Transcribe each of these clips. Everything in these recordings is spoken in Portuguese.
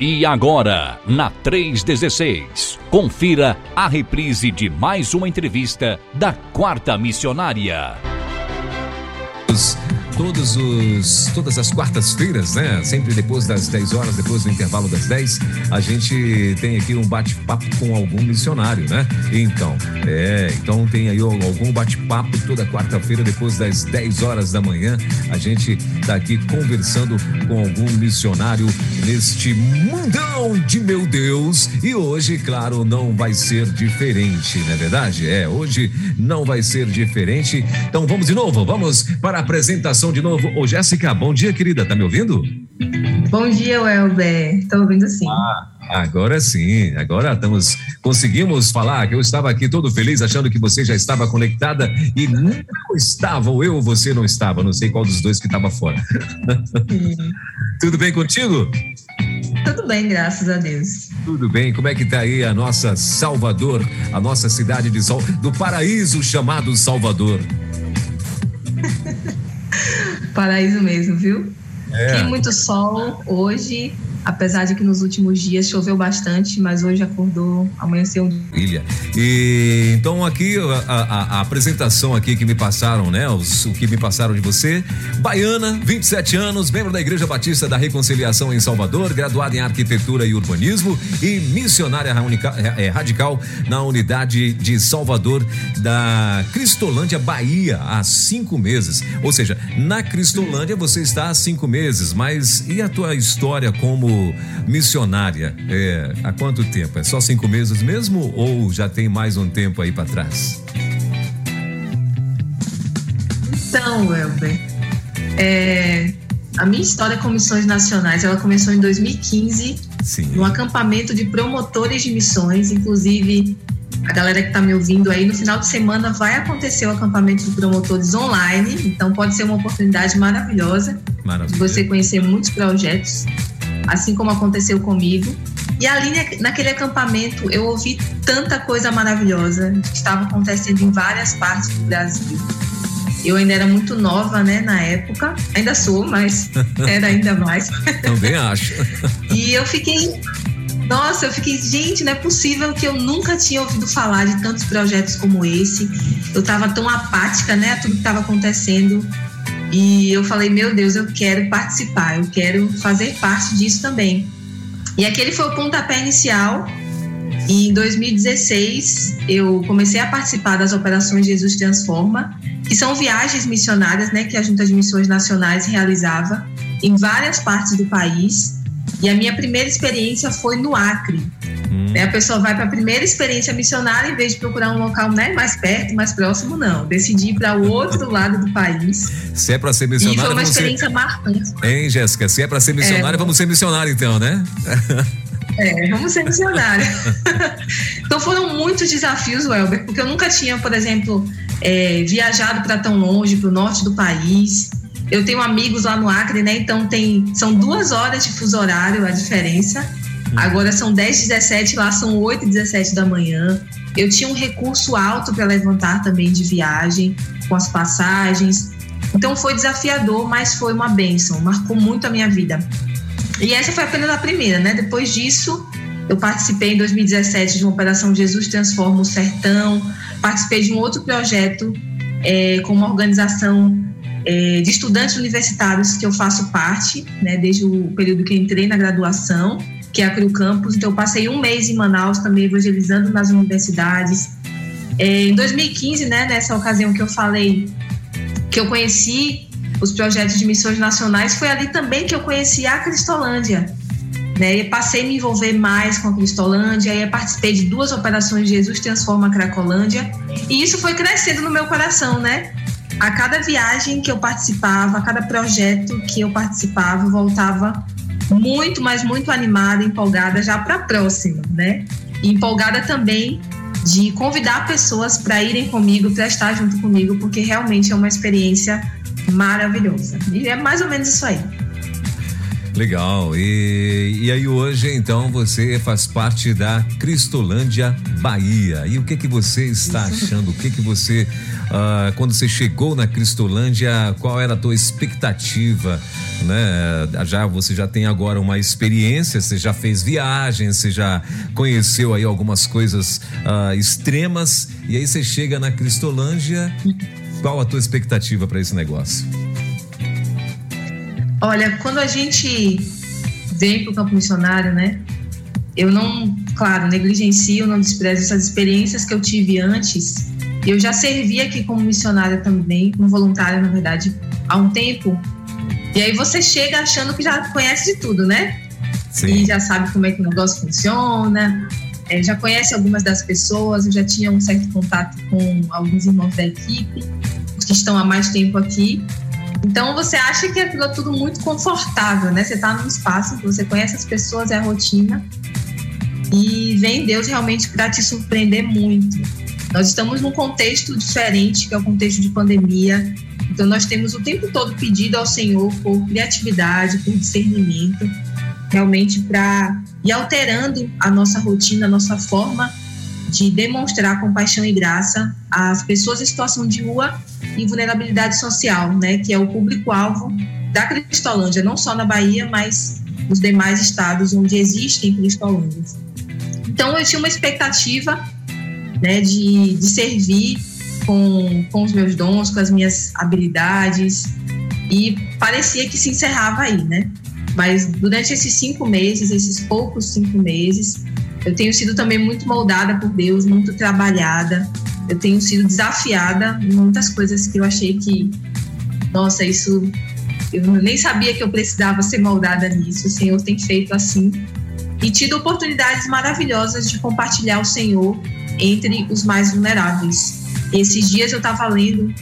E agora, na 316, confira a reprise de mais uma entrevista da Quarta Missionária todos os, todas as quartas-feiras, né? Sempre depois das 10 horas, depois do intervalo das 10, a gente tem aqui um bate-papo com algum missionário, né? Então, é, então tem aí algum bate-papo toda quarta-feira, depois das 10 horas da manhã. A gente tá aqui conversando com algum missionário neste mundão de meu Deus. E hoje, claro, não vai ser diferente, não é verdade? É, hoje não vai ser diferente. Então vamos de novo, vamos para a apresentação de novo. Ô, Jéssica, bom dia, querida. Tá me ouvindo? Bom dia, Welber. Tô ouvindo sim. Ah, agora sim. Agora estamos. Conseguimos falar que eu estava aqui todo feliz, achando que você já estava conectada e não estava, ou eu ou você não estava. Não sei qual dos dois que estava fora. Tudo bem contigo? Tudo bem, graças a Deus. Tudo bem. Como é que tá aí a nossa Salvador, a nossa cidade de Sol, do paraíso chamado Salvador? Paraíso mesmo, viu? É. Tem muito sol hoje, apesar de que nos últimos dias choveu bastante, mas hoje acordou, amanheceu Ilha. E então aqui a, a, a, apresentação aqui que me passaram, né? Os, o que me passaram de você. Baiana, 27 anos, membro da Igreja Batista da Reconciliação em Salvador, graduada em Arquitetura e Urbanismo e missionária é, radical na unidade de Salvador da Cristolândia, Bahia, há cinco meses. Ou seja, na Cristolândia você está há cinco meses, mas e a tua história como missionária, é, há quanto tempo? É só cinco meses mesmo ou já tem mais um tempo aí para trás? Então, Elber, é, a minha história com missões nacionais, ela começou em 2015, Sim. no acampamento de promotores de missões, inclusive a galera que está me ouvindo aí, no final de semana vai acontecer o acampamento de promotores online, então pode ser uma oportunidade maravilhosa Maravilha. de você conhecer muitos projetos assim como aconteceu comigo. E ali naquele acampamento eu ouvi tanta coisa maravilhosa que estava acontecendo em várias partes do Brasil. Eu ainda era muito nova, né, na época. Ainda sou, mas era ainda mais. Também acho. e eu fiquei nossa, eu fiquei, gente, não é possível que eu nunca tinha ouvido falar de tantos projetos como esse. Eu estava tão apática, né, a tudo que estava acontecendo. E eu falei, meu Deus, eu quero participar, eu quero fazer parte disso também. E aquele foi o pontapé inicial. E em 2016, eu comecei a participar das operações Jesus Transforma, que são viagens missionárias né, que a Junta de Missões Nacionais realizava em várias partes do país. E a minha primeira experiência foi no Acre. Né? A pessoa vai para a primeira experiência missionária, em vez de procurar um local né, mais perto, mais próximo, não. Decidi ir para o outro lado do país. Se é para ser missionária. E foi uma experiência ser... marcante. Hein, Jéssica? Se é para ser missionária, é. vamos ser missionária então, né? É, vamos ser missionária. então foram muitos desafios, Welber, porque eu nunca tinha, por exemplo, é, viajado para tão longe, para o norte do país. Eu tenho amigos lá no Acre, né? Então tem, são duas horas de fuso horário a diferença. Agora são 10 17 lá são 8 17 da manhã. Eu tinha um recurso alto para levantar também de viagem, com as passagens. Então foi desafiador, mas foi uma benção, marcou muito a minha vida. E essa foi apenas a primeira, né? Depois disso, eu participei em 2017 de uma operação Jesus Transforma o Sertão, participei de um outro projeto é, com uma organização é, de estudantes universitários que eu faço parte, né, desde o período que entrei na graduação que é a Crio Campus. Então, eu passei um mês em Manaus também evangelizando nas universidades. É, em 2015, né, nessa ocasião que eu falei que eu conheci os projetos de missões nacionais, foi ali também que eu conheci a Cristolândia. Né, e passei a me envolver mais com a Cristolândia, aí participei de duas operações Jesus Transforma a Cracolândia, e isso foi crescendo no meu coração, né? A cada viagem que eu participava, a cada projeto que eu participava, voltava muito, mas muito animada, empolgada já para a próxima, né? E empolgada também de convidar pessoas para irem comigo, para estar junto comigo, porque realmente é uma experiência maravilhosa. E é mais ou menos isso aí. Legal. E, e aí hoje, então, você faz parte da Cristolândia Bahia. E o que que você está achando? O que que você, uh, quando você chegou na Cristolândia, qual era a tua expectativa? Né? Já você já tem agora uma experiência, você já fez viagens, você já conheceu aí algumas coisas uh, extremas e aí você chega na Cristolândia. Qual a tua expectativa para esse negócio? Olha, quando a gente vem para o campo missionário, né? Eu não, claro, negligencio, não desprezo essas experiências que eu tive antes. Eu já servi aqui como missionária também, como voluntária, na verdade, há um tempo. E aí você chega achando que já conhece de tudo, né? Sim. E já sabe como é que o negócio funciona, é, já conhece algumas das pessoas, eu já tinha um certo contato com alguns irmãos da equipe, que estão há mais tempo aqui. Então você acha que aquilo é tudo muito confortável, né? Você está num espaço que você conhece as pessoas, é a rotina, e vem Deus realmente para te surpreender muito. Nós estamos num contexto diferente, que é o contexto de pandemia. Então, nós temos o tempo todo pedido ao Senhor por criatividade, por discernimento, realmente para ir alterando a nossa rotina, a nossa forma de demonstrar compaixão e graça às pessoas em situação de rua e vulnerabilidade social, né, que é o público-alvo da Cristolândia, não só na Bahia, mas nos demais estados onde existem Cristolândias. Então, eu tinha uma expectativa né, de, de servir com, com os meus dons, com as minhas habilidades, e parecia que se encerrava aí, né? Mas durante esses cinco meses, esses poucos cinco meses, eu tenho sido também muito moldada por Deus, muito trabalhada. Eu tenho sido desafiada em muitas coisas que eu achei que, nossa, isso eu nem sabia que eu precisava ser moldada nisso. O Senhor tem feito assim e tido oportunidades maravilhosas de compartilhar o Senhor entre os mais vulneráveis. Esses dias eu estava lendo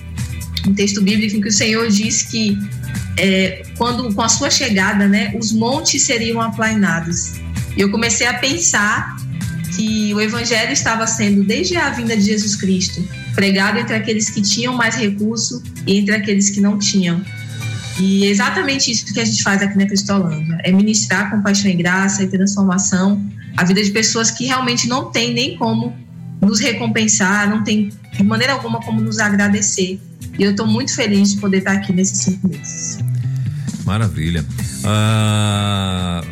um texto bíblico em que o Senhor diz que é, quando com a sua chegada, né, os montes seriam aplainados. E eu comecei a pensar que o evangelho estava sendo desde a vinda de Jesus Cristo pregado entre aqueles que tinham mais recurso e entre aqueles que não tinham. E é exatamente isso que a gente faz aqui na Cristolândia, é ministrar compaixão e graça e transformação a vida de pessoas que realmente não têm nem como nos recompensar, não tem de maneira alguma como nos agradecer. E eu estou muito feliz de poder estar aqui nesses cinco meses. Maravilha. Ah,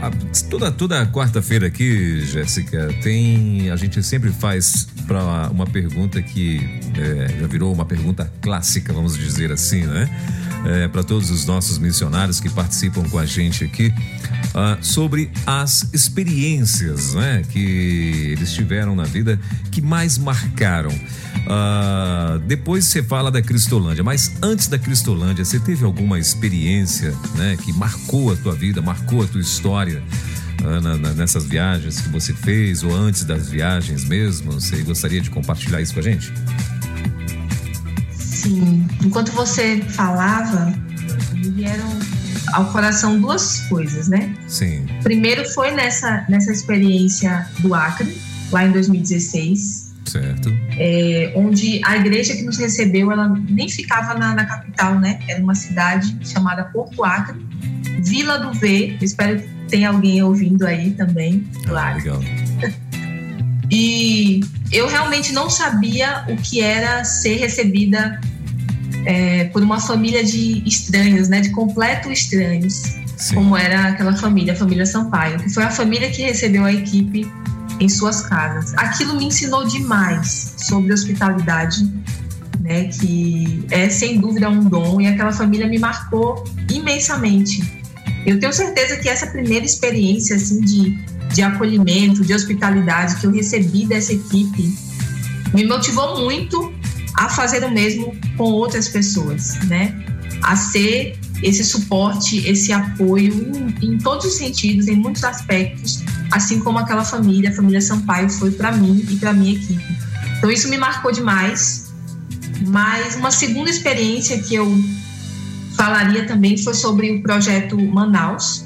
toda toda quarta-feira aqui, Jéssica, tem a gente sempre faz para uma pergunta que é, já virou uma pergunta clássica, vamos dizer assim, né? É, para todos os nossos missionários que participam com a gente aqui uh, sobre as experiências né, que eles tiveram na vida que mais marcaram. Uh, depois você fala da Cristolândia, mas antes da Cristolândia, você teve alguma experiência né, que marcou a tua vida, marcou a tua história? Na, nessas viagens que você fez ou antes das viagens mesmo? Você gostaria de compartilhar isso com a gente? Sim. Enquanto você falava, me vieram ao coração duas coisas, né? Sim. Primeiro foi nessa, nessa experiência do Acre, lá em 2016. Certo. É, onde a igreja que nos recebeu, ela nem ficava na, na, capital, né? Era uma cidade chamada Porto Acre, Vila do V. espero que tenha alguém ouvindo aí também. Ah, legal. e eu realmente não sabia o que era ser recebida é, por uma família de estranhos, né, de completo estranhos, Sim. como era aquela família, a família Sampaio, que foi a família que recebeu a equipe em suas casas. Aquilo me ensinou demais sobre hospitalidade, né, que é sem dúvida um dom, e aquela família me marcou imensamente. Eu tenho certeza que essa primeira experiência assim de, de acolhimento, de hospitalidade que eu recebi dessa equipe me motivou muito a fazer o mesmo com outras pessoas, né? A ser esse suporte, esse apoio em, em todos os sentidos, em muitos aspectos, assim como aquela família, a família Sampaio foi para mim e para minha equipe. Então isso me marcou demais. Mas uma segunda experiência que eu falaria também foi sobre o projeto Manaus,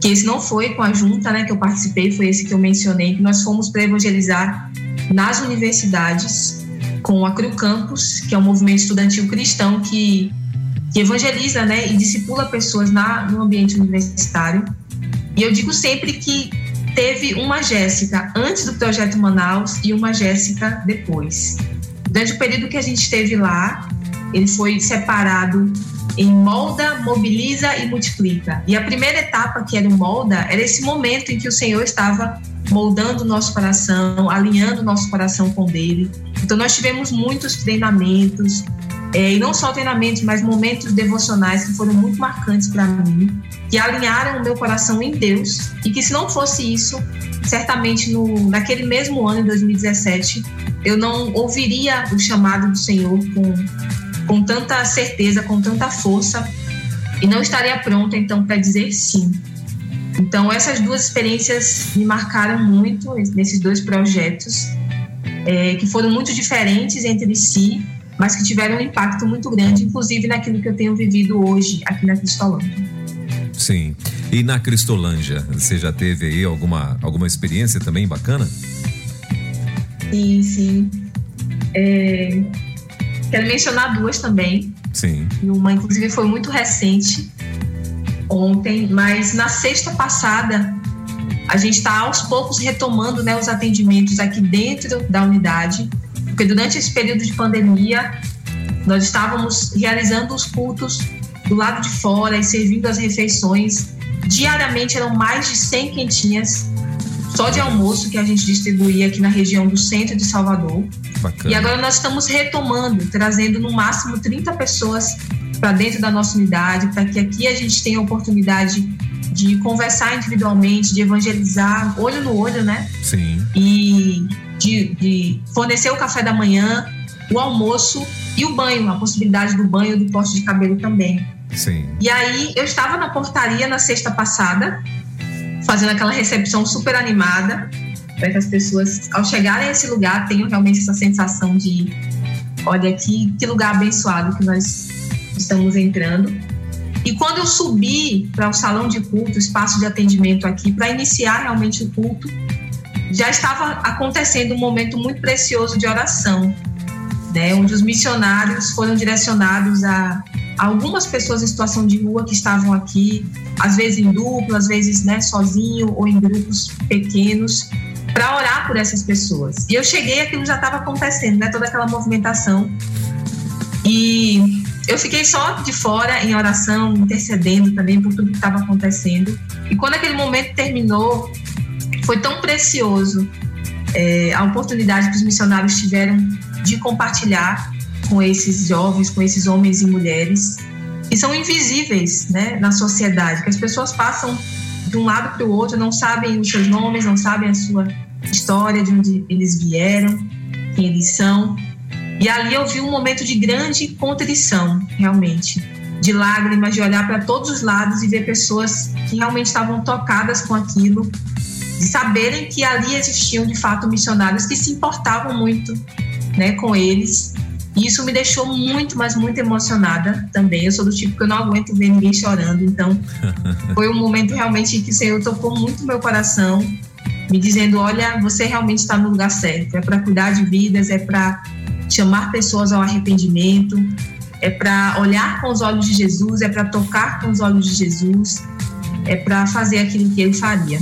que esse não foi com a junta, né, que eu participei, foi esse que eu mencionei, que nós fomos para evangelizar nas universidades com a Cru Campus, que é um movimento estudantil cristão que, que evangeliza né, e discipula pessoas na, no ambiente universitário. E eu digo sempre que teve uma Jéssica antes do projeto Manaus e uma Jéssica depois. Durante o período que a gente esteve lá, ele foi separado em molda, mobiliza e multiplica. E a primeira etapa, que era o molda, era esse momento em que o Senhor estava moldando o nosso coração, alinhando o nosso coração com dele. Então nós tivemos muitos treinamentos, é, e não só treinamentos, mas momentos devocionais que foram muito marcantes para mim, que alinharam o meu coração em Deus, e que se não fosse isso, certamente no, naquele mesmo ano, em 2017, eu não ouviria o chamado do Senhor com, com tanta certeza, com tanta força, e não estaria pronta então para dizer sim. Então, essas duas experiências me marcaram muito nesses dois projetos, é, que foram muito diferentes entre si, mas que tiveram um impacto muito grande, inclusive naquilo que eu tenho vivido hoje aqui na Cristolândia. Sim. E na Cristolândia, você já teve aí alguma, alguma experiência também bacana? Sim, sim. É, quero mencionar duas também. Sim. Uma, inclusive, foi muito recente, ontem, mas na sexta passada a gente está aos poucos retomando né, os atendimentos aqui dentro da unidade, porque durante esse período de pandemia nós estávamos realizando os cultos do lado de fora e servindo as refeições. Diariamente eram mais de 100 quentinhas só de almoço que a gente distribuía aqui na região do centro de Salvador. Bacana. E agora nós estamos retomando, trazendo no máximo 30 pessoas para dentro da nossa unidade, para que aqui a gente tenha a oportunidade de conversar individualmente, de evangelizar olho no olho, né? Sim. E de, de fornecer o café da manhã, o almoço e o banho, a possibilidade do banho do corte de cabelo também. Sim. E aí eu estava na portaria na sexta passada, fazendo aquela recepção super animada, para que as pessoas, ao chegarem a esse lugar, tenham realmente essa sensação de: olha aqui, que lugar abençoado que nós estamos entrando. E quando eu subi para o salão de culto, espaço de atendimento aqui, para iniciar realmente o culto, já estava acontecendo um momento muito precioso de oração, né, onde os missionários foram direcionados a algumas pessoas em situação de rua que estavam aqui, às vezes em dupla, às vezes né, sozinho ou em grupos pequenos, para orar por essas pessoas. E eu cheguei, aquilo já estava acontecendo, né, toda aquela movimentação. E eu fiquei só de fora em oração, intercedendo também por tudo que estava acontecendo. E quando aquele momento terminou, foi tão precioso é, a oportunidade que os missionários tiveram de compartilhar com esses jovens, com esses homens e mulheres que são invisíveis né, na sociedade, que as pessoas passam de um lado para o outro, não sabem os seus nomes, não sabem a sua história, de onde eles vieram, quem eles são. E ali eu vi um momento de grande contrição, realmente, de lágrimas, de olhar para todos os lados e ver pessoas que realmente estavam tocadas com aquilo, de saberem que ali existiam de fato missionários que se importavam muito, né, com eles. E isso me deixou muito, mas muito emocionada também. Eu sou do tipo que eu não aguento ver ninguém chorando, então foi um momento realmente que o Senhor tocou muito meu coração, me dizendo: olha, você realmente está no lugar certo. É para cuidar de vidas, é para chamar pessoas ao arrependimento, é para olhar com os olhos de Jesus, é para tocar com os olhos de Jesus, é para fazer aquilo que ele faria.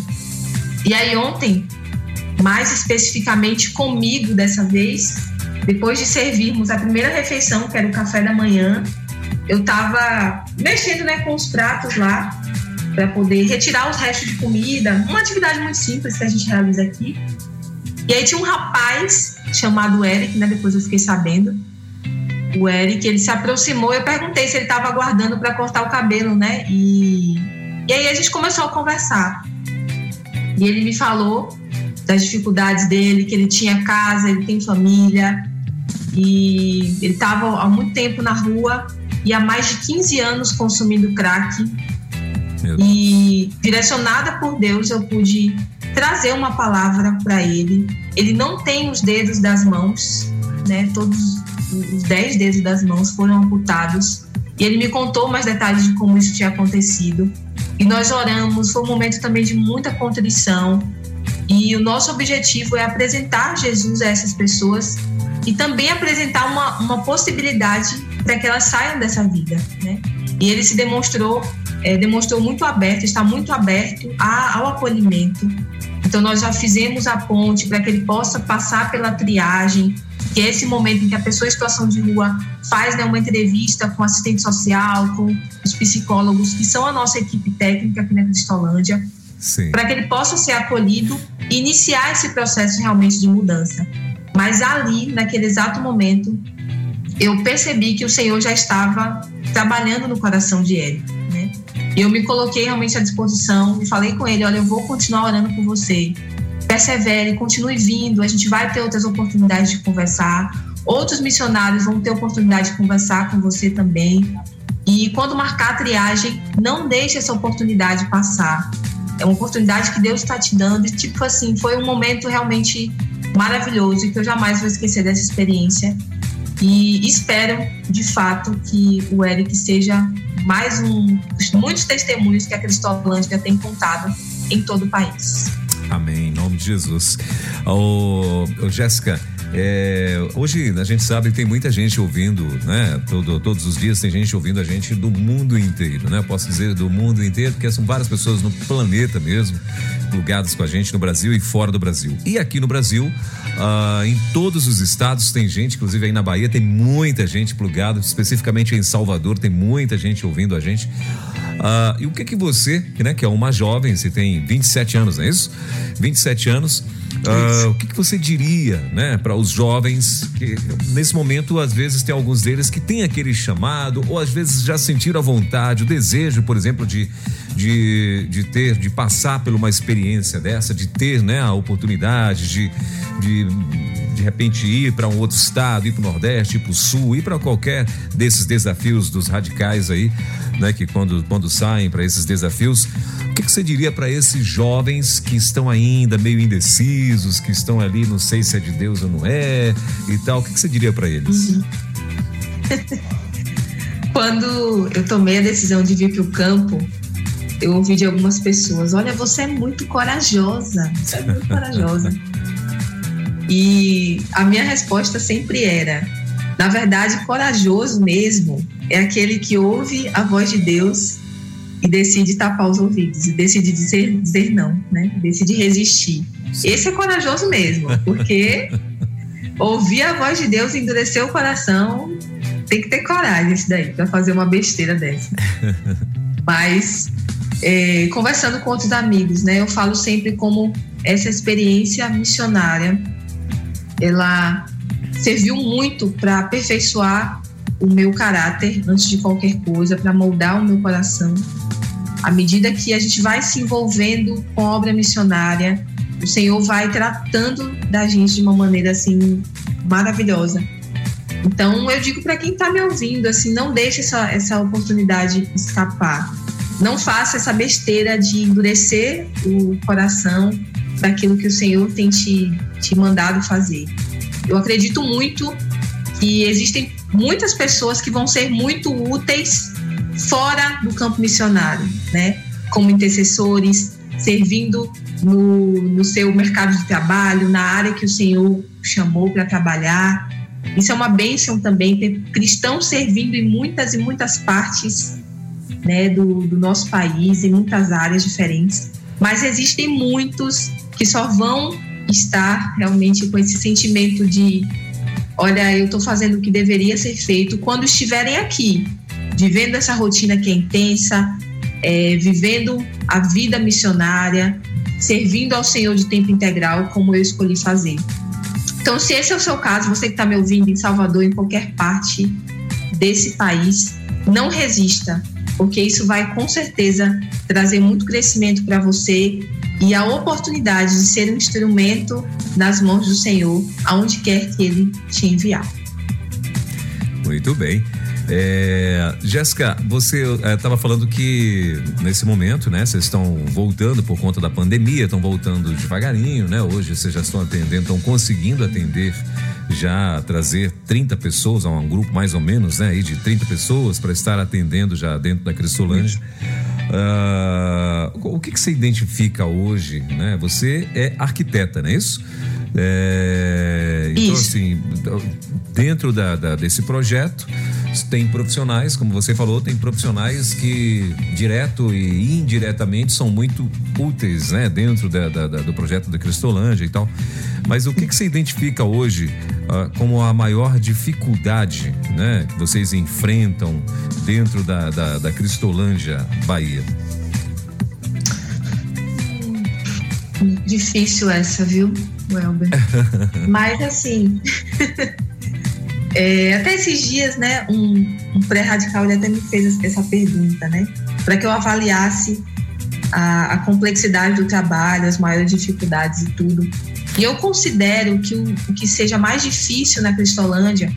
E aí ontem, mais especificamente comigo dessa vez, depois de servirmos a primeira refeição, que era o café da manhã, eu estava mexendo né, com os pratos lá para poder retirar os restos de comida, uma atividade muito simples que a gente realiza aqui. E aí tinha um rapaz chamado Eric, né? Depois eu fiquei sabendo. O Eric, ele se aproximou, eu perguntei se ele estava aguardando para cortar o cabelo, né? E, e aí a gente começou a conversar. E ele me falou das dificuldades dele, que ele tinha casa, ele tem família, e ele estava há muito tempo na rua e há mais de 15 anos consumindo crack. E direcionada por Deus, eu pude trazer uma palavra para ele. Ele não tem os dedos das mãos, né? Todos os dez dedos das mãos foram amputados. E ele me contou mais detalhes de como isso tinha acontecido. E nós oramos, foi um momento também de muita contrição. E o nosso objetivo é apresentar Jesus a essas pessoas e também apresentar uma, uma possibilidade para que elas saiam dessa vida, né? E ele se demonstrou, é, demonstrou muito aberto, está muito aberto a, ao acolhimento, então, nós já fizemos a ponte para que ele possa passar pela triagem, que é esse momento em que a pessoa em situação de rua faz né, uma entrevista com assistente social, com os psicólogos, que são a nossa equipe técnica aqui na Cristolândia, para que ele possa ser acolhido e iniciar esse processo realmente de mudança. Mas ali, naquele exato momento, eu percebi que o Senhor já estava trabalhando no coração de ele. Né? Eu me coloquei realmente à disposição e falei com ele: olha, eu vou continuar orando por você. Persevere, continue vindo, a gente vai ter outras oportunidades de conversar. Outros missionários vão ter oportunidade de conversar com você também. E quando marcar a triagem, não deixe essa oportunidade passar. É uma oportunidade que Deus está te dando. E, tipo assim, foi um momento realmente maravilhoso e que eu jamais vou esquecer dessa experiência. E espero, de fato, que o Eric seja mais um dos muitos testemunhos que a Cristolândia tem contado em todo o país. Amém, em nome de Jesus. Ô, ô Jéssica, é, hoje a gente sabe que tem muita gente ouvindo, né? Todo, todos os dias tem gente ouvindo a gente do mundo inteiro, né? Posso dizer do mundo inteiro, porque são várias pessoas no planeta mesmo, plugadas com a gente no Brasil e fora do Brasil. E aqui no Brasil, ah, em todos os estados tem gente, inclusive aí na Bahia tem muita gente plugada, especificamente em Salvador tem muita gente ouvindo a gente. Ah, e o que que você, né, que é uma jovem, você tem 27 anos, não é isso? 27 anos. Uh, o que, que, você diria, né, para os jovens que nesse momento às vezes tem alguns deles que têm aquele chamado ou às vezes já sentiram a vontade, o desejo, por exemplo, de, de, de ter, de passar por uma experiência dessa, de ter, né, a oportunidade de, de de repente ir para um outro estado, ir para o Nordeste, ir para o Sul, ir para qualquer desses desafios dos radicais aí, né? Que quando, quando saem para esses desafios, que, que você diria para esses jovens que estão ainda meio indecisos, que estão ali, não sei se é de Deus ou não é e tal, o que, que você diria para eles? Uhum. quando eu tomei a decisão de vir para o campo, eu ouvi de algumas pessoas: Olha, você é muito corajosa, você é muito corajosa. E a minha resposta sempre era: na verdade, corajoso mesmo é aquele que ouve a voz de Deus e decide tapar os ouvidos, e decide dizer, dizer não, né? Decide resistir. Esse é corajoso mesmo, porque ouvir a voz de Deus e endurecer o coração tem que ter coragem isso daí para fazer uma besteira dessa. Mas é, conversando com outros amigos, né? Eu falo sempre como essa experiência missionária ela serviu muito para aperfeiçoar o meu caráter antes de qualquer coisa, para moldar o meu coração. À medida que a gente vai se envolvendo com a obra missionária, o Senhor vai tratando da gente de uma maneira assim maravilhosa. Então eu digo para quem está me ouvindo assim, não deixe essa, essa oportunidade escapar. Não faça essa besteira de endurecer o coração daquilo que o Senhor tem te, te mandado fazer. Eu acredito muito que existem muitas pessoas que vão ser muito úteis fora do campo missionário, né? Como intercessores, servindo no, no seu mercado de trabalho, na área que o Senhor chamou para trabalhar. Isso é uma bênção também, ter cristãos servindo em muitas e muitas partes né, do, do nosso país, em muitas áreas diferentes. Mas existem muitos que só vão estar realmente com esse sentimento de olha, eu estou fazendo o que deveria ser feito quando estiverem aqui, vivendo essa rotina que é intensa, é, vivendo a vida missionária, servindo ao Senhor de tempo integral, como eu escolhi fazer. Então, se esse é o seu caso, você que está me ouvindo em Salvador, em qualquer parte desse país, não resista, porque isso vai com certeza trazer muito crescimento para você e a oportunidade de ser um instrumento nas mãos do Senhor, aonde quer que Ele te enviar. Muito bem. É, Jéssica, você estava é, falando que nesse momento, né, vocês estão voltando por conta da pandemia, estão voltando devagarinho, né? Hoje vocês já estão atendendo, estão conseguindo atender, já trazer 30 pessoas um grupo mais ou menos, né, aí de 30 pessoas para estar atendendo já dentro da Cristolândia. Uh, o que, que você identifica hoje, né? Você é arquiteta, não é isso? É, então, assim, dentro da, da, desse projeto, tem profissionais, como você falou, tem profissionais que direto e indiretamente são muito úteis, né? Dentro da, do projeto da Cristolândia e tal. Mas o que, que você identifica hoje como a maior dificuldade né, que vocês enfrentam dentro da, da, da Cristolândia, Bahia? Difícil essa, viu, Welber? Mas assim, é, até esses dias, né, um, um pré-radical ele até me fez essa pergunta, né, para que eu avaliasse a, a, complexidade do trabalho, as maiores dificuldades e tudo. E eu considero que o, o que seja mais difícil na Cristolândia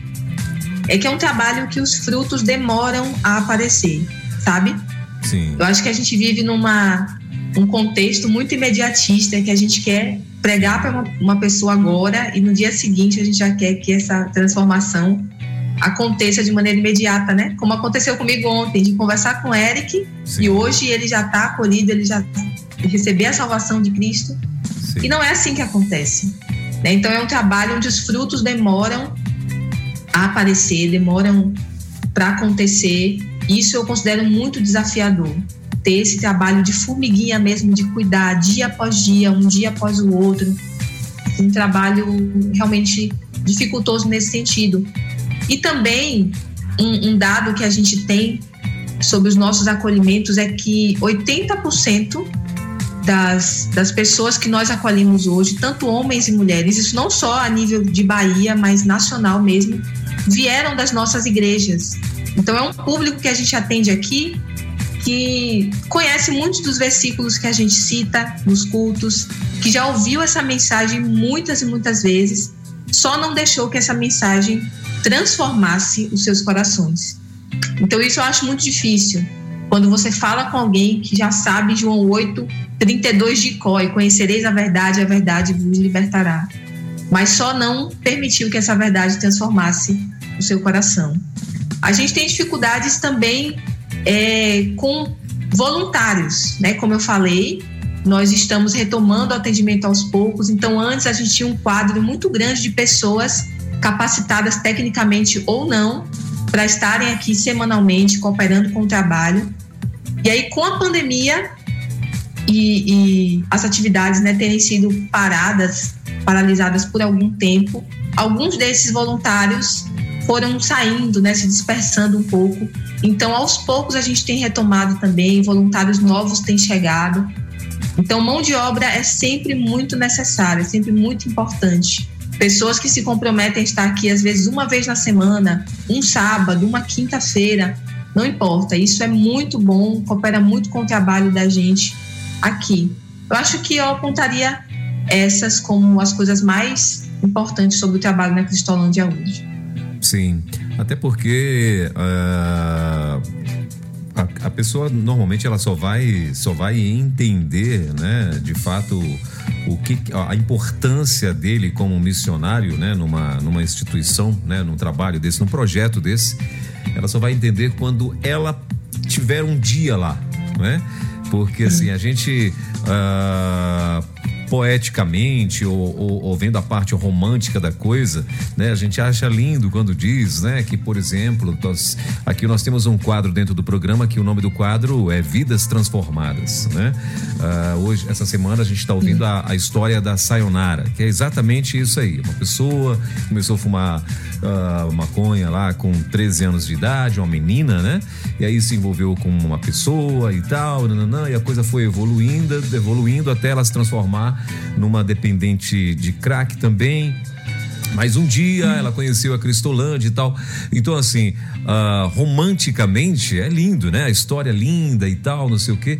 é que é um trabalho que os frutos demoram a aparecer, sabe? Sim. Eu acho que a gente vive numa um contexto muito imediatista que a gente quer pregar para uma, uma, pessoa agora e no dia seguinte a gente já quer que essa transformação aconteça de maneira imediata, né? Como aconteceu comigo ontem, de conversar com o Eric Sim. e hoje ele já está acolhido, ele já recebeu a salvação de Cristo. Sim. E não é assim que acontece. Né? Então é um trabalho onde os frutos demoram a aparecer, demoram para acontecer. Isso eu considero muito desafiador. Ter esse trabalho de formiguinha mesmo, de cuidar dia após dia, um dia após o outro. Um trabalho realmente dificultoso nesse sentido. E também um, um dado que a gente tem sobre os nossos acolhimentos é que 80% das, das pessoas que nós acolhemos hoje, tanto homens e mulheres, isso não só a nível de Bahia, mas nacional mesmo, vieram das nossas igrejas. Então é um público que a gente atende aqui que conhece muitos dos versículos que a gente cita nos cultos, que já ouviu essa mensagem muitas e muitas vezes, só não deixou que essa mensagem transformasse os seus corações. Então isso eu acho muito difícil. Quando você fala com alguém que já sabe João 8, 32 de có, e conhecereis a verdade, a verdade vos libertará. Mas só não permitiu que essa verdade transformasse o seu coração. A gente tem dificuldades também é, com voluntários, né? Como eu falei, nós estamos retomando o atendimento aos poucos. Então, antes a gente tinha um quadro muito grande de pessoas capacitadas tecnicamente ou não para estarem aqui semanalmente cooperando com o trabalho. E aí, com a pandemia e, e as atividades né, terem sido paradas, paralisadas por algum tempo, alguns desses voluntários foram saindo, né, se dispersando um pouco. Então, aos poucos, a gente tem retomado também, voluntários novos têm chegado. Então, mão de obra é sempre muito necessária, é sempre muito importante. Pessoas que se comprometem a estar aqui, às vezes, uma vez na semana, um sábado, uma quinta-feira, não importa. Isso é muito bom, coopera muito com o trabalho da gente aqui. Eu acho que eu apontaria essas como as coisas mais importantes sobre o trabalho na Cristolândia hoje. Sim, até porque uh, a, a, pessoa normalmente ela só vai só vai entender, né, de fato o que a importância dele como missionário, né, numa numa instituição, né, num trabalho desse, num projeto desse, ela só vai entender quando ela tiver um dia lá, né? Porque assim a gente uh, poeticamente ou, ou, ou, vendo a parte romântica da coisa, né? A gente acha lindo quando diz, né? Que, por exemplo, nós, aqui nós temos um quadro dentro do programa que o nome do quadro é Vidas Transformadas, né? Uh, hoje, essa semana, a gente está ouvindo a, a, história da Sayonara, que é exatamente isso aí. Uma pessoa começou a fumar uh, maconha lá com 13 anos de idade, uma menina, né? E aí se envolveu com uma pessoa e tal, nananã, e a coisa foi evoluindo, evoluindo até ela se transformar numa dependente de crack também. Mas um dia ela conheceu a Cristolândia e tal. Então, assim, uh, romanticamente é lindo, né? A história é linda e tal, não sei o quê.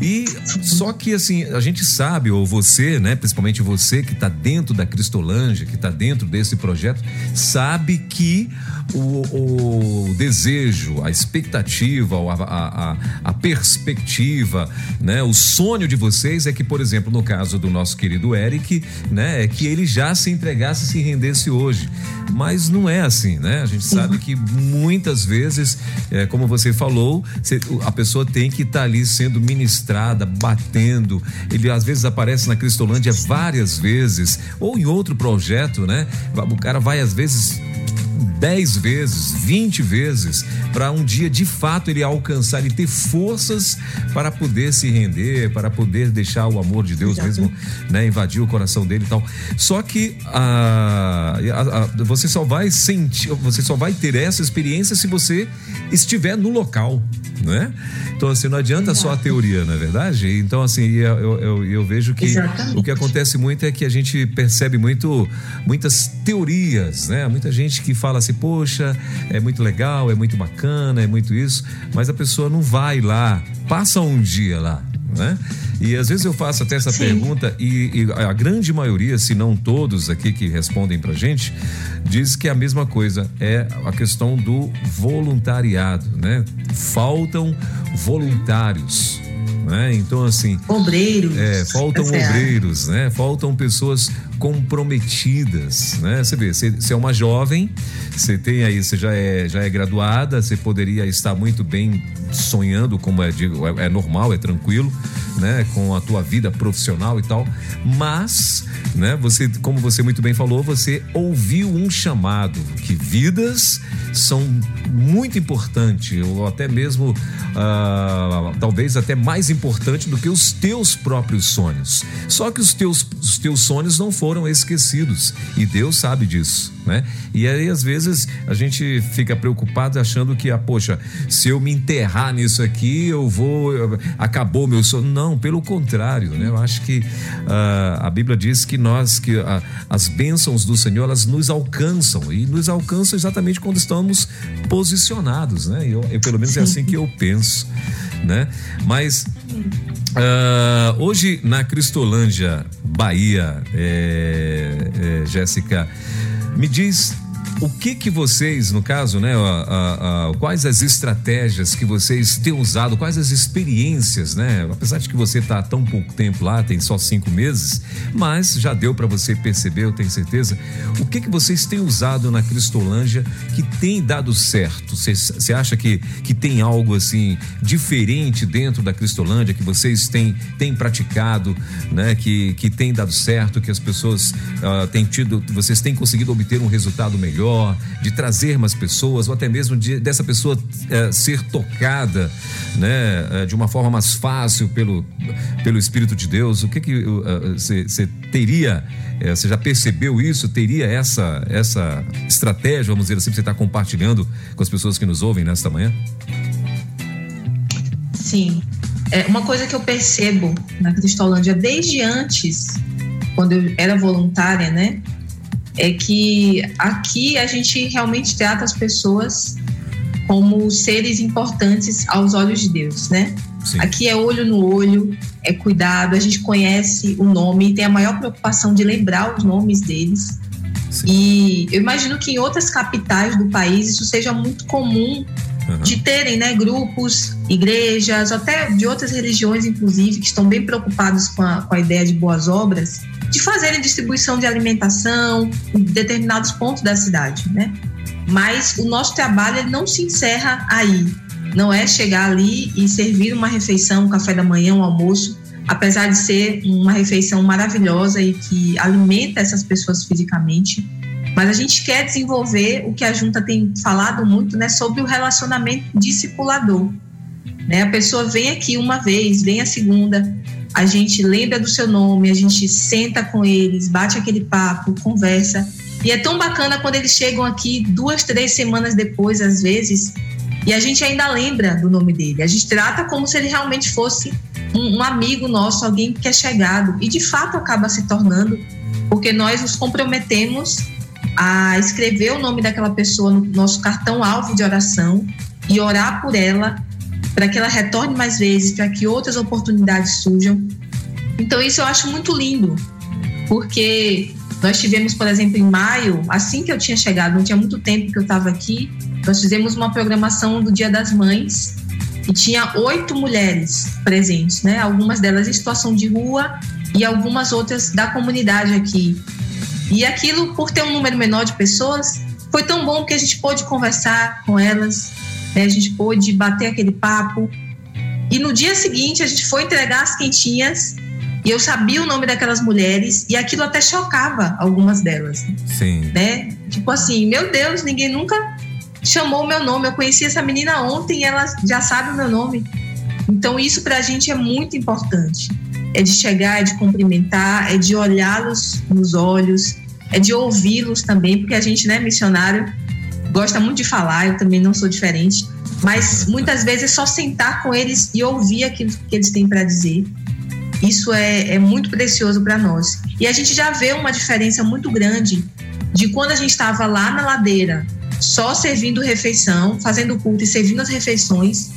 E só que, assim, a gente sabe, ou você, né? Principalmente você que está dentro da Cristolândia, que está dentro desse projeto, sabe que o, o desejo, a expectativa, a, a, a, perspectiva, né? O sonho de vocês é que, por exemplo, no caso do nosso querido Eric, né? É que ele já se entregasse, se rendesse hoje. Mas não é assim, né? A gente sabe que muitas vezes, é, como você falou, a pessoa tem que estar tá ali sendo ministrada, batendo. Ele às vezes aparece na Cristolândia várias vezes, ou em outro projeto, né? O cara vai às vezes 10 vezes, 20 vezes, para um dia de fato ele alcançar e ter forças para poder se render, para poder deixar o amor de Deus mesmo né, invadir o coração dele e tal. Só que a, a, a, você só vai sentir, você só vai ter essa experiência se você estiver no local, né? Então, assim, não adianta só a teoria, não é verdade? Então, assim, eu, eu, eu vejo que Exatamente. o que acontece muito é que a gente percebe muito, muitas teorias, né? Muita gente que fala assim, poxa, é muito legal, é muito bacana, é muito isso, mas a pessoa não vai lá, passa um dia lá, né? E às vezes eu faço até essa Sim. pergunta e, e, a grande maioria, se não todos aqui que respondem pra gente, diz que a mesma coisa é a questão do voluntariado, né? Faltam voluntários. Né? Então, assim. Obreiros. É, faltam obreiros, né? Faltam pessoas comprometidas, né? Você vê, você é uma jovem, você tem aí, você já é, já é graduada, você poderia estar muito bem sonhando, como é, é, é normal, é tranquilo, né? Com a tua vida profissional e tal, mas, né? Você, como você muito bem falou, você ouviu um chamado que vidas são muito importantes, ou até mesmo, uh, talvez até mais importante do que os teus próprios sonhos. Só que os teus, os teus sonhos não foram esquecidos e Deus sabe disso, né? E aí às vezes a gente fica preocupado achando que, ah, poxa, se eu me enterrar nisso aqui, eu vou acabou meu sonho. Não, pelo contrário, né? Eu acho que uh, a Bíblia diz que nós que uh, as bênçãos do Senhor elas nos alcançam e nos alcançam exatamente quando estamos posicionados, né? Eu, eu pelo menos é assim que eu penso, né? Mas Uh, hoje na Cristolândia, Bahia, é, é, Jéssica, me diz o que que vocês, no caso, né, a, a, a, quais as estratégias que vocês têm usado, quais as experiências, né? Apesar de que você está tão pouco tempo lá, tem só cinco meses, mas já deu para você perceber, eu tenho certeza. O que que vocês têm usado na Cristolândia que tem dado certo? Você acha que, que tem algo assim diferente dentro da Cristolândia que vocês têm, têm praticado, né? Que, que tem dado certo, que as pessoas uh, têm tido, vocês têm conseguido obter um resultado melhor? De trazer mais pessoas, ou até mesmo de, dessa pessoa é, ser tocada né, é, de uma forma mais fácil pelo, pelo Espírito de Deus? O que que você teria, você já percebeu isso? Teria essa, essa estratégia, vamos dizer assim, que você está compartilhando com as pessoas que nos ouvem nesta manhã? Sim. É, uma coisa que eu percebo na Cristolândia desde antes, quando eu era voluntária, né? É que aqui a gente realmente trata as pessoas como seres importantes aos olhos de Deus, né? Sim. Aqui é olho no olho, é cuidado, a gente conhece o nome e tem a maior preocupação de lembrar os nomes deles. Sim. E eu imagino que em outras capitais do país isso seja muito comum uhum. de terem né, grupos, igrejas, até de outras religiões, inclusive, que estão bem preocupados com a, com a ideia de boas obras de fazerem distribuição de alimentação em determinados pontos da cidade, né? Mas o nosso trabalho não se encerra aí. Não é chegar ali e servir uma refeição, um café da manhã, um almoço, apesar de ser uma refeição maravilhosa e que alimenta essas pessoas fisicamente. Mas a gente quer desenvolver o que a junta tem falado muito, né, sobre o relacionamento discipulador. Né? A pessoa vem aqui uma vez, vem a segunda, a gente lembra do seu nome, a gente senta com eles, bate aquele papo, conversa. E é tão bacana quando eles chegam aqui duas, três semanas depois, às vezes, e a gente ainda lembra do nome dele. A gente trata como se ele realmente fosse um, um amigo nosso, alguém que é chegado. E de fato acaba se tornando, porque nós nos comprometemos a escrever o nome daquela pessoa no nosso cartão-alvo de oração e orar por ela para que ela retorne mais vezes, para que outras oportunidades surjam. Então, isso eu acho muito lindo, porque nós tivemos, por exemplo, em maio, assim que eu tinha chegado, não tinha muito tempo que eu estava aqui, nós fizemos uma programação do Dia das Mães e tinha oito mulheres presentes, né? Algumas delas em situação de rua e algumas outras da comunidade aqui. E aquilo, por ter um número menor de pessoas, foi tão bom que a gente pôde conversar com elas, né? A gente pôde bater aquele papo. E no dia seguinte a gente foi entregar as quentinhas e eu sabia o nome daquelas mulheres e aquilo até chocava algumas delas. Sim. Né? Tipo assim, meu Deus, ninguém nunca chamou o meu nome. Eu conheci essa menina ontem e ela já sabe o meu nome. Então isso para a gente é muito importante. É de chegar, é de cumprimentar, é de olhá-los nos olhos, é de ouvi-los também, porque a gente, né, missionário, gosta muito de falar, eu também não sou diferente, mas muitas vezes é só sentar com eles e ouvir aquilo que eles têm para dizer. Isso é, é muito precioso para nós. E a gente já vê uma diferença muito grande de quando a gente estava lá na ladeira, só servindo refeição, fazendo culto e servindo as refeições.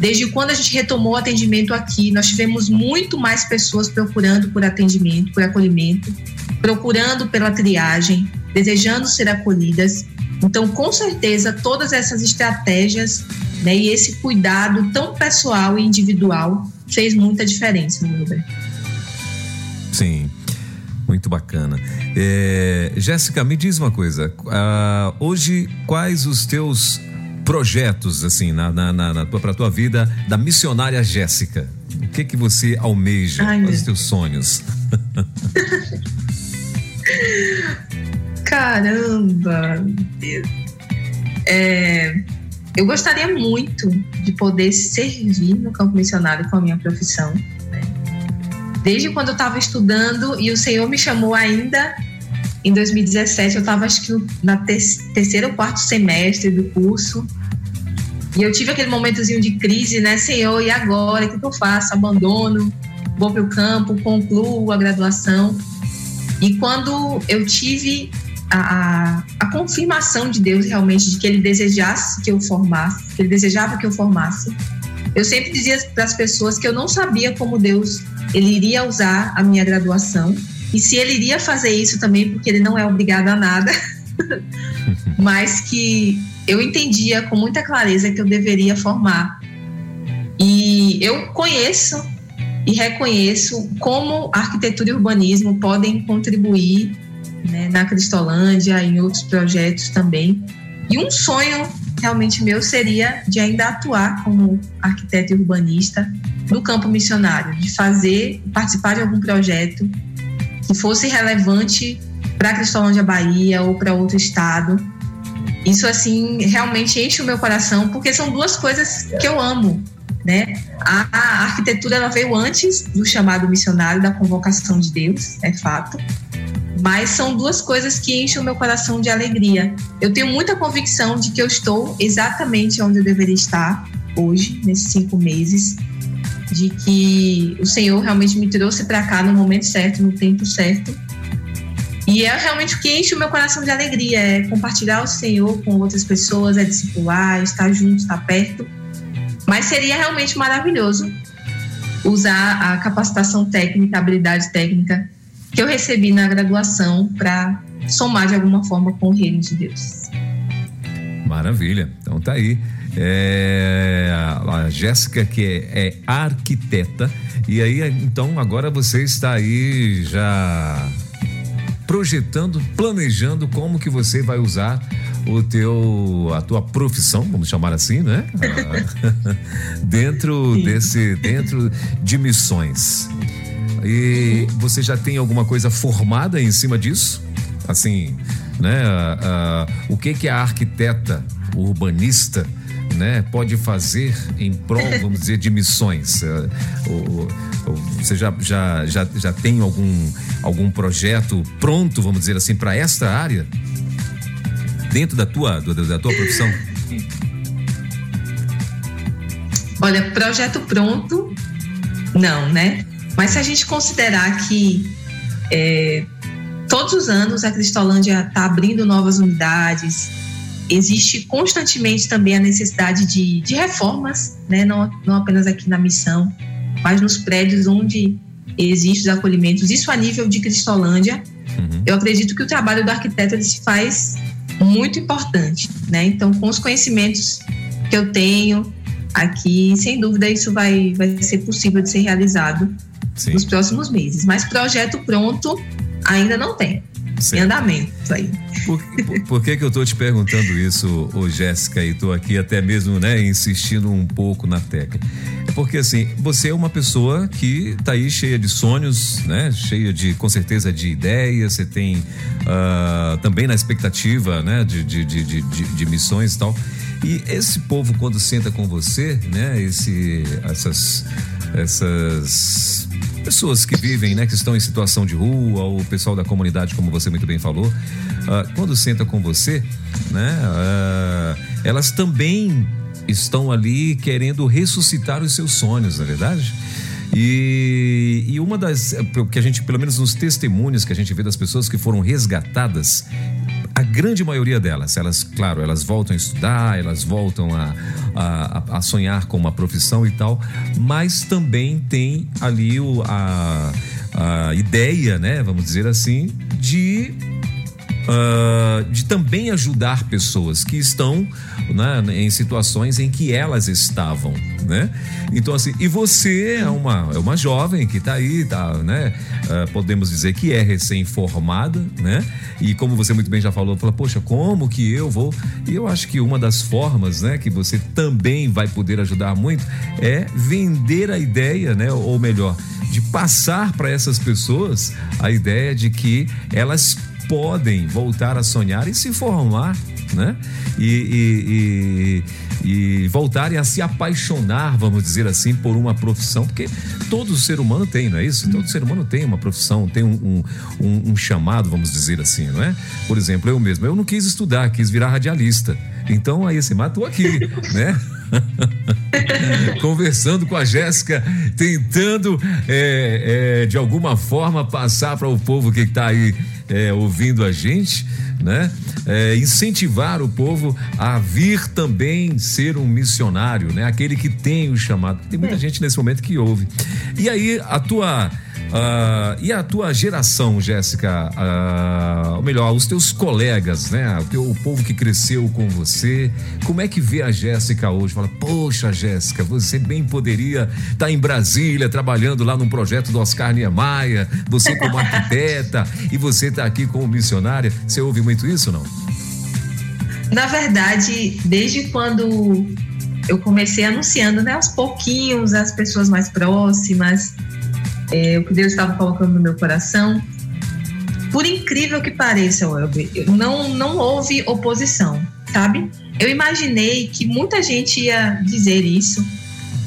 Desde quando a gente retomou o atendimento aqui, nós tivemos muito mais pessoas procurando por atendimento, por acolhimento, procurando pela triagem, desejando ser acolhidas. Então, com certeza, todas essas estratégias né, e esse cuidado tão pessoal e individual fez muita diferença, Wilber. Sim. Muito bacana. É, Jéssica, me diz uma coisa. Uh, hoje, quais os teus projetos, assim, na, na, na, na tua, pra tua vida da missionária Jéssica? O que que você almeja? Ai, Quais os teus sonhos? Caramba! É, eu gostaria muito de poder servir no campo missionário com a minha profissão. Né? Desde quando eu estava estudando e o Senhor me chamou ainda em 2017, eu estava acho que na terceiro ou quarto semestre do curso. E eu tive aquele momentozinho de crise, né, Senhor? E agora? O que eu faço? Abandono? Vou para o campo? Concluo a graduação? E quando eu tive a, a, confirmação de Deus realmente de que Ele desejasse que eu formasse, que Ele desejava que eu formasse, eu sempre dizia para as pessoas que eu não sabia como Deus ele iria usar a minha graduação e se Ele iria fazer isso também, porque Ele não é obrigado a nada, mas que eu entendia com muita clareza que eu deveria formar. E eu conheço e reconheço como arquitetura e urbanismo podem contribuir né, na Cristolândia e em outros projetos também. E um sonho realmente meu seria de ainda atuar como arquiteto e urbanista no campo missionário, de fazer, participar de algum projeto que fosse relevante para Cristolândia Bahia ou para outro estado. Isso assim realmente enche o meu coração, porque são duas coisas que eu amo né? A, a arquitetura ela veio antes do chamado missionário, da convocação de Deus, é fato. Mas são duas coisas que enchem o meu coração de alegria. Eu tenho muita convicção de que eu estou exatamente onde eu deveria estar hoje, nesses cinco meses, de que o Senhor realmente me trouxe para cá no momento certo, no tempo certo. E é realmente o que enche o meu coração de alegria, é compartilhar o Senhor com outras pessoas, é discipular, estar junto, estar perto mas seria realmente maravilhoso usar a capacitação técnica, a habilidade técnica que eu recebi na graduação para somar de alguma forma com o reino de Deus. Maravilha. Então tá aí. É, a Jéssica, que é, é, arquiteta, e aí então agora você está aí já projetando, planejando como que você vai usar o teu a tua profissão, vamos chamar assim, né? dentro Sim. desse dentro de missões. E você já tem alguma coisa formada em cima disso? Assim, né? Uh, uh, o que que a arquiteta, o urbanista, né, pode fazer em prol, vamos dizer, de missões? Uh, você já, já, já, já tem algum, algum projeto pronto, vamos dizer assim, para esta área? Dentro da tua, da tua profissão? Olha, projeto pronto, não, né? Mas se a gente considerar que é, todos os anos a Cristolândia está abrindo novas unidades, existe constantemente também a necessidade de, de reformas, né? não, não apenas aqui na missão, mas nos prédios onde existem os acolhimentos, isso a nível de Cristolândia. Uhum. Eu acredito que o trabalho do arquiteto ele se faz muito importante, né? Então, com os conhecimentos que eu tenho aqui, sem dúvida isso vai, vai ser possível de ser realizado Sim. nos próximos meses. Mas projeto pronto ainda não tem. Certo. em andamento aí. Por, por, por, que que eu tô te perguntando isso, ô Jéssica, e tô aqui até mesmo, né, insistindo um pouco na tecla? É porque assim, você é uma pessoa que tá aí cheia de sonhos, né, cheia de, com certeza, de ideias, você tem uh, também na expectativa, né, de, de, de, de, de missões e tal. E esse povo, quando senta com você, né, esse, essas, essas pessoas que vivem, né, que estão em situação de rua, o pessoal da comunidade, como você muito bem falou, uh, quando senta com você, né, uh, elas também estão ali querendo ressuscitar os seus sonhos, não é verdade? E, e uma das que a gente, pelo menos nos testemunhos que a gente vê das pessoas que foram resgatadas, grande maioria delas, elas, claro, elas voltam a estudar, elas voltam a, a, a sonhar com uma profissão e tal, mas também tem ali o, a, a ideia, né, vamos dizer assim, de uh, de também ajudar pessoas que estão né, em situações em que elas estavam, né? Então assim, e você é uma é uma jovem que está aí, tá, né? Uh, podemos dizer que é recém-formada, né? E como você muito bem já falou, fala, poxa, como que eu vou? E eu acho que uma das formas, né, que você também vai poder ajudar muito é vender a ideia, né? Ou melhor, de passar para essas pessoas a ideia de que elas podem voltar a sonhar e se formar, né? E, e, e, e, voltarem a se apaixonar, vamos dizer assim, por uma profissão, porque todo ser humano tem, não é isso? Todo ser humano tem uma profissão, tem um, um, um chamado, vamos dizer assim, não é? Por exemplo, eu mesmo, eu não quis estudar, quis virar radialista. Então aí assim, mas tô aqui, né? Conversando com a Jéssica, tentando é, é, de alguma forma passar para o povo que está aí é, ouvindo a gente, né? É, incentivar o povo a vir também ser um missionário, né? Aquele que tem o chamado. Tem muita é. gente nesse momento que ouve. E aí, a tua Uh, e a tua geração, Jéssica, uh, ou melhor, os teus colegas, né? O, teu, o povo que cresceu com você, como é que vê a Jéssica hoje? Fala, poxa, Jéssica, você bem poderia estar tá em Brasília trabalhando lá num projeto do Oscar Niemeyer, você como arquiteta e você está aqui como missionária. Você ouve muito isso não? Na verdade, desde quando eu comecei anunciando, né, aos pouquinhos, as pessoas mais próximas, é, o que Deus estava colocando no meu coração. Por incrível que pareça, Welber, não, não houve oposição, sabe? Eu imaginei que muita gente ia dizer isso.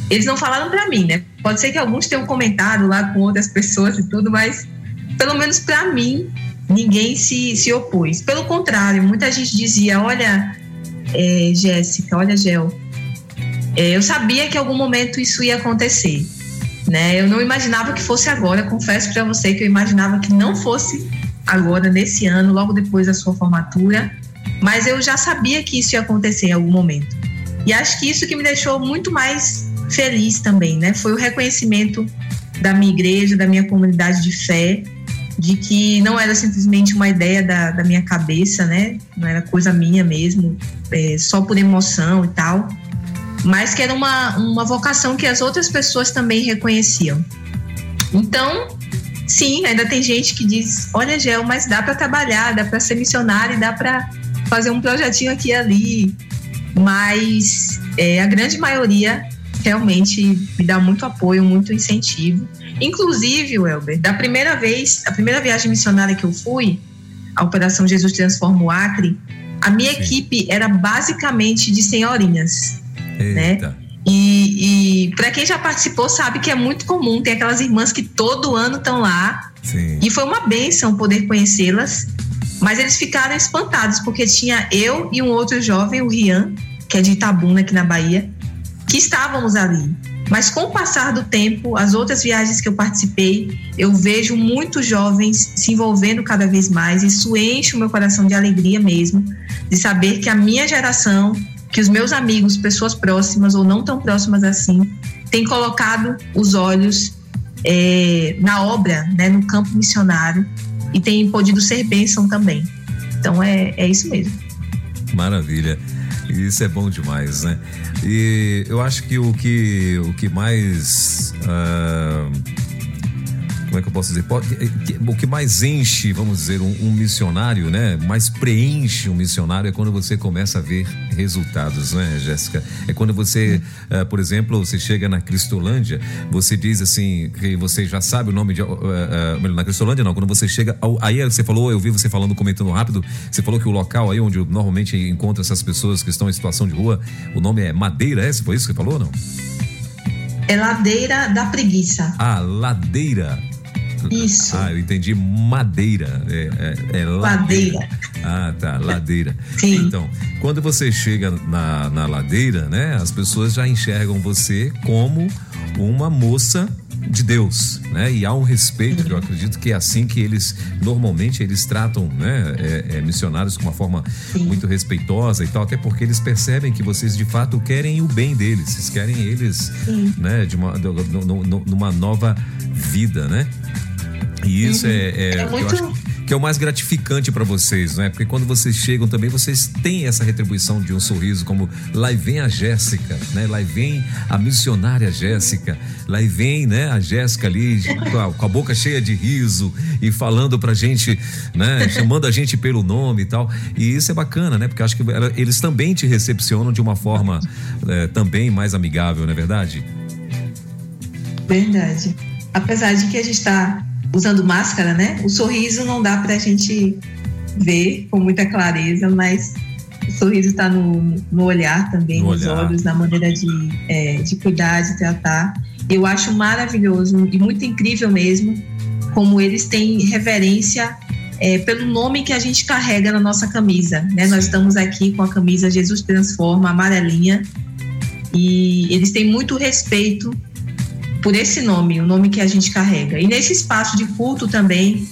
Eles não falaram para mim, né? Pode ser que alguns tenham comentado lá com outras pessoas e tudo, mas pelo menos para mim, ninguém se, se opôs. Pelo contrário, muita gente dizia: Olha, é, Jéssica, olha, Gel, é, eu sabia que em algum momento isso ia acontecer né? Eu não imaginava que fosse agora, confesso para você que eu imaginava que não fosse agora, nesse ano, logo depois da sua formatura, mas eu já sabia que isso ia acontecer em algum momento. E acho que isso que me deixou muito mais feliz também, né? Foi o reconhecimento da minha igreja, da minha comunidade de fé, de que não era simplesmente uma ideia da, da minha cabeça, né? Não era coisa minha mesmo, é, só por emoção e tal, mas que era uma, uma vocação que as outras pessoas também reconheciam. Então, sim, ainda tem gente que diz: olha, Gel, mas dá para trabalhar, dá para ser missionário, dá para fazer um projetinho aqui e ali. Mas é, a grande maioria realmente me dá muito apoio, muito incentivo. Inclusive, Welber, da primeira vez, a primeira viagem missionária que eu fui, a Operação Jesus Transforma o Acre, a minha Sim. equipe era basicamente de senhorinhas né? E, e para quem já participou sabe que é muito comum tem aquelas irmãs que todo ano estão lá. Sim. E foi uma benção poder conhecê-las. Mas eles ficaram espantados porque tinha eu e um outro jovem, o Rian, que é de Itabuna aqui na Bahia, que estávamos ali. Mas com o passar do tempo, as outras viagens que eu participei, eu vejo muitos jovens se envolvendo cada vez mais. Isso enche o meu coração de alegria mesmo, de saber que a minha geração que os meus amigos, pessoas próximas ou não tão próximas assim, têm colocado os olhos é, na obra, né, no campo missionário e têm podido ser bênção também. Então é, é isso mesmo. Maravilha. Isso é bom demais, né? E eu acho que o que, o que mais uh, como é que eu posso dizer? Pode, o que mais enche, vamos dizer, um, um, missionário, né? Mais preenche um missionário é quando você começa a ver resultados, né, Jéssica? É quando você, uh, por exemplo, você chega na Cristolândia, você diz assim, que você já sabe o nome de. Uh, uh, na Cristolândia, não, quando você chega. Ao, aí você falou, eu vi você falando, comentando rápido, você falou que o local aí onde normalmente encontra essas pessoas que estão em situação de rua, o nome é Madeira, é? Foi isso que você falou, não? É Ladeira da Preguiça. Ah, Ladeira. Isso. Ah, eu entendi madeira. É, é, é ladeira. ladeira. Ah, tá, ladeira. Sim. Então, quando você chega na, na ladeira, né, as pessoas já enxergam você como uma moça de Deus, né? E há um respeito, eu acredito que é assim que eles normalmente eles tratam, né, é, é, missionários com uma forma Sim. muito respeitosa e tal, até porque eles percebem que vocês de fato querem o bem deles, vocês querem eles, Sim. né, de uma de, numa nova vida, né? E isso uhum. é, é, é muito que é o mais gratificante para vocês, né? Porque quando vocês chegam também, vocês têm essa retribuição de um sorriso, como lá vem a Jéssica, né? Lá vem a missionária Jéssica, lá vem, né, a Jéssica ali com a, com a, boca cheia de riso e falando pra gente, né, chamando a gente pelo nome e tal. E isso é bacana, né? Porque acho que eles também te recepcionam de uma forma é, também mais amigável, não é verdade? Verdade. Apesar de que a gente está usando máscara, né? O sorriso não dá para a gente ver com muita clareza, mas o sorriso está no, no, olhar também, no nos olhar. olhos, na maneira de, é, de cuidar, de tratar. Eu acho maravilhoso e muito incrível mesmo como eles têm reverência é, pelo nome que a gente carrega na nossa camisa. Né? Nós estamos aqui com a camisa Jesus Transforma, amarelinha, e eles têm muito respeito por esse nome, o nome que a gente carrega. E nesse espaço de culto também,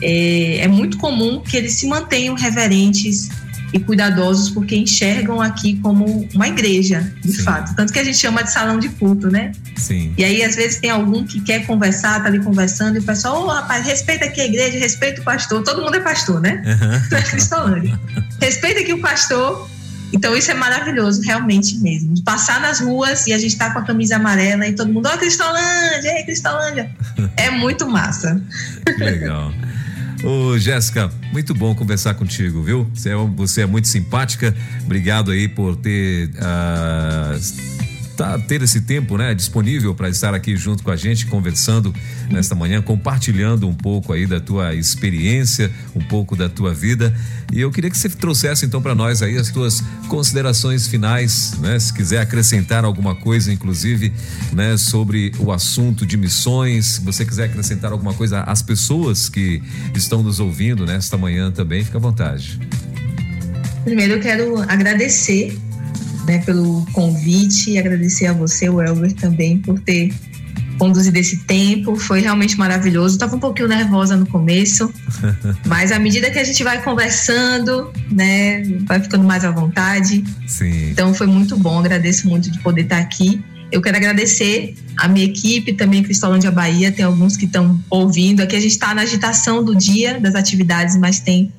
é, é muito comum que eles se mantenham reverentes e cuidadosos, porque enxergam aqui como uma igreja, de Sim. fato. Tanto que a gente chama de salão de culto, né? Sim. E aí, às vezes, tem algum que quer conversar, tá ali conversando, e o pessoal, ô oh, rapaz, respeita aqui a igreja, respeita o pastor. Todo mundo é pastor, né? Uhum. é Cristolândia. respeita aqui o pastor então isso é maravilhoso, realmente mesmo. Passar nas ruas e a gente tá com a camisa amarela e todo mundo, ó, oh, Cristolândia, ei, Cristolândia. é muito massa. Legal. Ô, Jéssica, muito bom conversar contigo, viu? Você é, você é muito simpática. Obrigado aí por ter. Uh tá, ter esse tempo né, disponível para estar aqui junto com a gente, conversando nesta manhã, compartilhando um pouco aí da tua experiência, um pouco da tua vida. E eu queria que você trouxesse então para nós aí as tuas considerações finais, né? Se quiser acrescentar alguma coisa, inclusive, né, sobre o assunto de missões, se você quiser acrescentar alguma coisa às pessoas que estão nos ouvindo nesta manhã também, fica à vontade. Primeiro eu quero agradecer né, pelo convite e agradecer a você, o Elber, também por ter conduzido esse tempo. Foi realmente maravilhoso. Estava um pouquinho nervosa no começo, mas à medida que a gente vai conversando, né, vai ficando mais à vontade. Sim. Então foi muito bom. Agradeço muito de poder estar aqui. Eu quero agradecer a minha equipe, também Cristolândia Bahia. Tem alguns que estão ouvindo. Aqui a gente está na agitação do dia das atividades, mas tem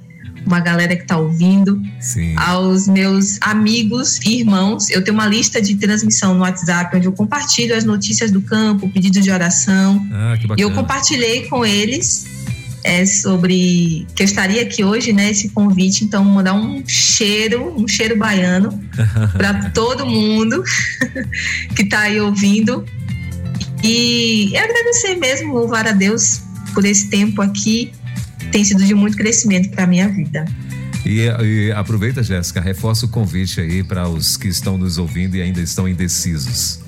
uma galera que está ouvindo, Sim. aos meus amigos e irmãos. Eu tenho uma lista de transmissão no WhatsApp onde eu compartilho as notícias do campo, pedidos de oração. Ah, e eu compartilhei com eles é, sobre que eu estaria aqui hoje, né? Esse convite, então mandar um cheiro, um cheiro baiano para todo mundo que está aí ouvindo e agradecer mesmo, louvar a Deus por esse tempo aqui tem sido de muito crescimento para a minha vida. E, e aproveita, Jéssica, reforça o convite aí para os que estão nos ouvindo e ainda estão indecisos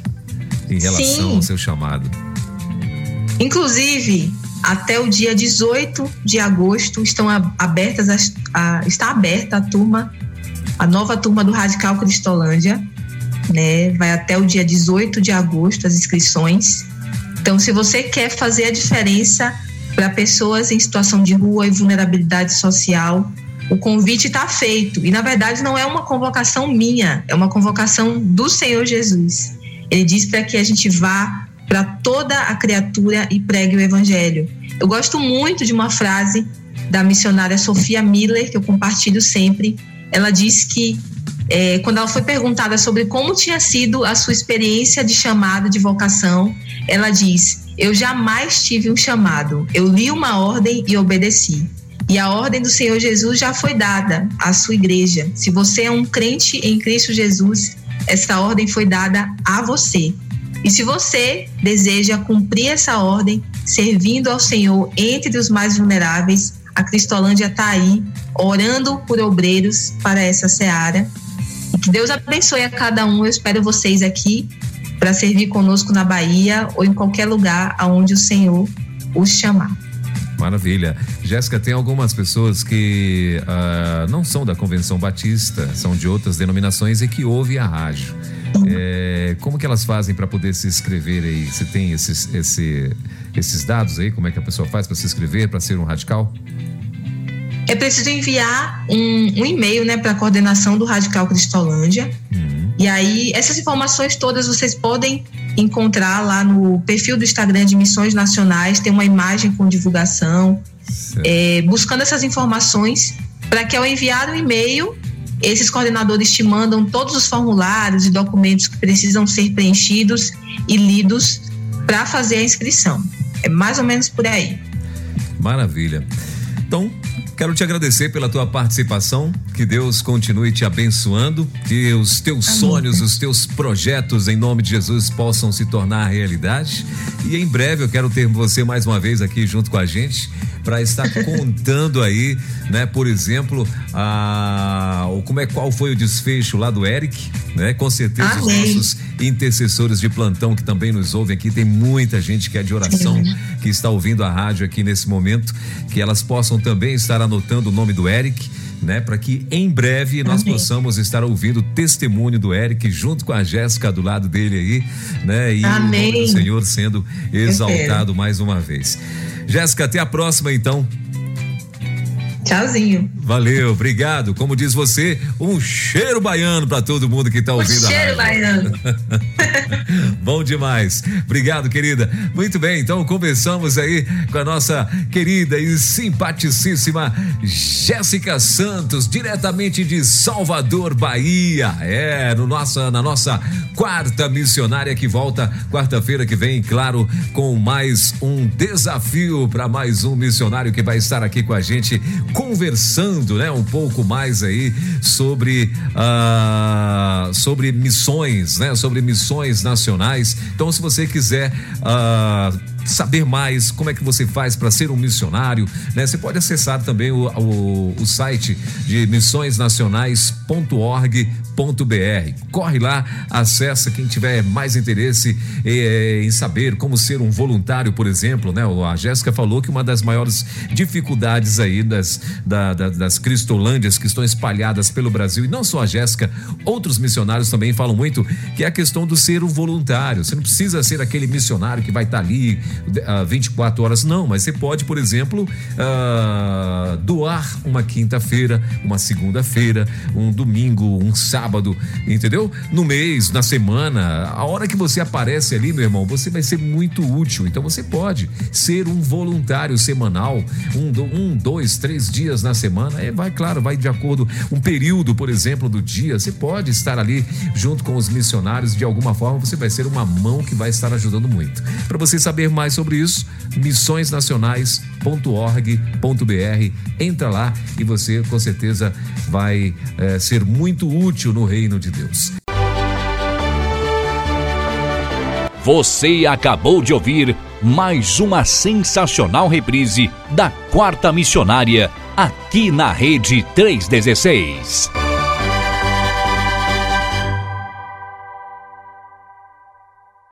em relação Sim. ao seu chamado. Inclusive, até o dia 18 de agosto estão abertas as, a, está aberta a turma, a nova turma do Radical Cristolândia, né? Vai até o dia 18 de agosto as inscrições. Então, se você quer fazer a diferença para pessoas em situação de rua e vulnerabilidade social. O convite está feito e, na verdade, não é uma convocação minha, é uma convocação do Senhor Jesus. Ele diz para que a gente vá para toda a criatura e pregue o Evangelho. Eu gosto muito de uma frase da missionária Sofia Miller, que eu compartilho sempre. Ela diz que é, quando ela foi perguntada sobre como tinha sido a sua experiência de chamado, de vocação, ela diz: Eu jamais tive um chamado, eu li uma ordem e obedeci. E a ordem do Senhor Jesus já foi dada à sua igreja. Se você é um crente em Cristo Jesus, essa ordem foi dada a você. E se você deseja cumprir essa ordem, servindo ao Senhor entre os mais vulneráveis, a Cristolândia está aí, orando por obreiros para essa seara. Que Deus abençoe a cada um. Eu espero vocês aqui para servir conosco na Bahia ou em qualquer lugar aonde o Senhor os chamar. Maravilha. Jéssica, tem algumas pessoas que uh, não são da Convenção Batista, são de outras denominações e que ouvem a rádio. É, como que elas fazem para poder se inscrever aí? Você tem esses, esse, esses dados aí? Como é que a pessoa faz para se inscrever, para ser um radical? É preciso enviar um, um e-mail né, para a coordenação do Radical Cristolândia. Uhum. E aí, essas informações todas vocês podem encontrar lá no perfil do Instagram de Missões Nacionais, tem uma imagem com divulgação. É, buscando essas informações para que ao enviar o um e-mail esses coordenadores te mandam todos os formulários e documentos que precisam ser preenchidos e lidos para fazer a inscrição. É mais ou menos por aí. Maravilha. Então, quero te agradecer pela tua participação. Que Deus continue te abençoando. Que os teus Amém. sonhos, os teus projetos, em nome de Jesus, possam se tornar realidade. E em breve eu quero ter você mais uma vez aqui junto com a gente para estar contando aí, né? Por exemplo, a, como é qual foi o desfecho lá do Eric, né? Com certeza Amém. os nossos intercessores de plantão que também nos ouvem aqui, tem muita gente que é de oração, que está ouvindo a rádio aqui nesse momento, que elas possam também estar anotando o nome do Eric né? Para que em breve nós Amém. possamos estar ouvindo o testemunho do Eric junto com a Jéssica do lado dele aí, né? E Amém. o nome do Senhor sendo exaltado mais uma vez. Jéssica, até a próxima então. Tchauzinho. Valeu, obrigado. Como diz você, um cheiro baiano para todo mundo que está ouvindo um cheiro a baiano. Bom demais. Obrigado, querida. Muito bem, então conversamos aí com a nossa querida e simpaticíssima Jéssica Santos, diretamente de Salvador, Bahia. É, no nossa, na nossa quarta missionária que volta quarta-feira que vem, claro, com mais um desafio para mais um missionário que vai estar aqui com a gente conversando, né, um pouco mais aí sobre uh, sobre missões, né, sobre missões nacionais. Então, se você quiser uh, saber mais como é que você faz para ser um missionário, né? Você pode acessar também o, o, o site de missõesnacionais.org Corre lá, acessa quem tiver mais interesse eh, em saber como ser um voluntário, por exemplo, né? A Jéssica falou que uma das maiores dificuldades aí das, da, da, das cristolândias que estão espalhadas pelo Brasil, e não só a Jéssica, outros missionários também falam muito, que é a questão do ser um voluntário. Você não precisa ser aquele missionário que vai estar tá ali uh, 24 horas, não, mas você pode, por exemplo, uh, doar uma quinta-feira, uma segunda-feira, um domingo, um sábado sábado, entendeu? No mês, na semana, a hora que você aparece ali, meu irmão, você vai ser muito útil. Então você pode ser um voluntário semanal, um, um dois, três dias na semana. É, vai, claro, vai de acordo. Um período, por exemplo, do dia, você pode estar ali junto com os missionários. De alguma forma, você vai ser uma mão que vai estar ajudando muito. Para você saber mais sobre isso, missõesnacionais.org.br. Entra lá e você com certeza vai é, ser muito útil no reino de Deus. Você acabou de ouvir mais uma sensacional reprise da Quarta Missionária, aqui na Rede 316.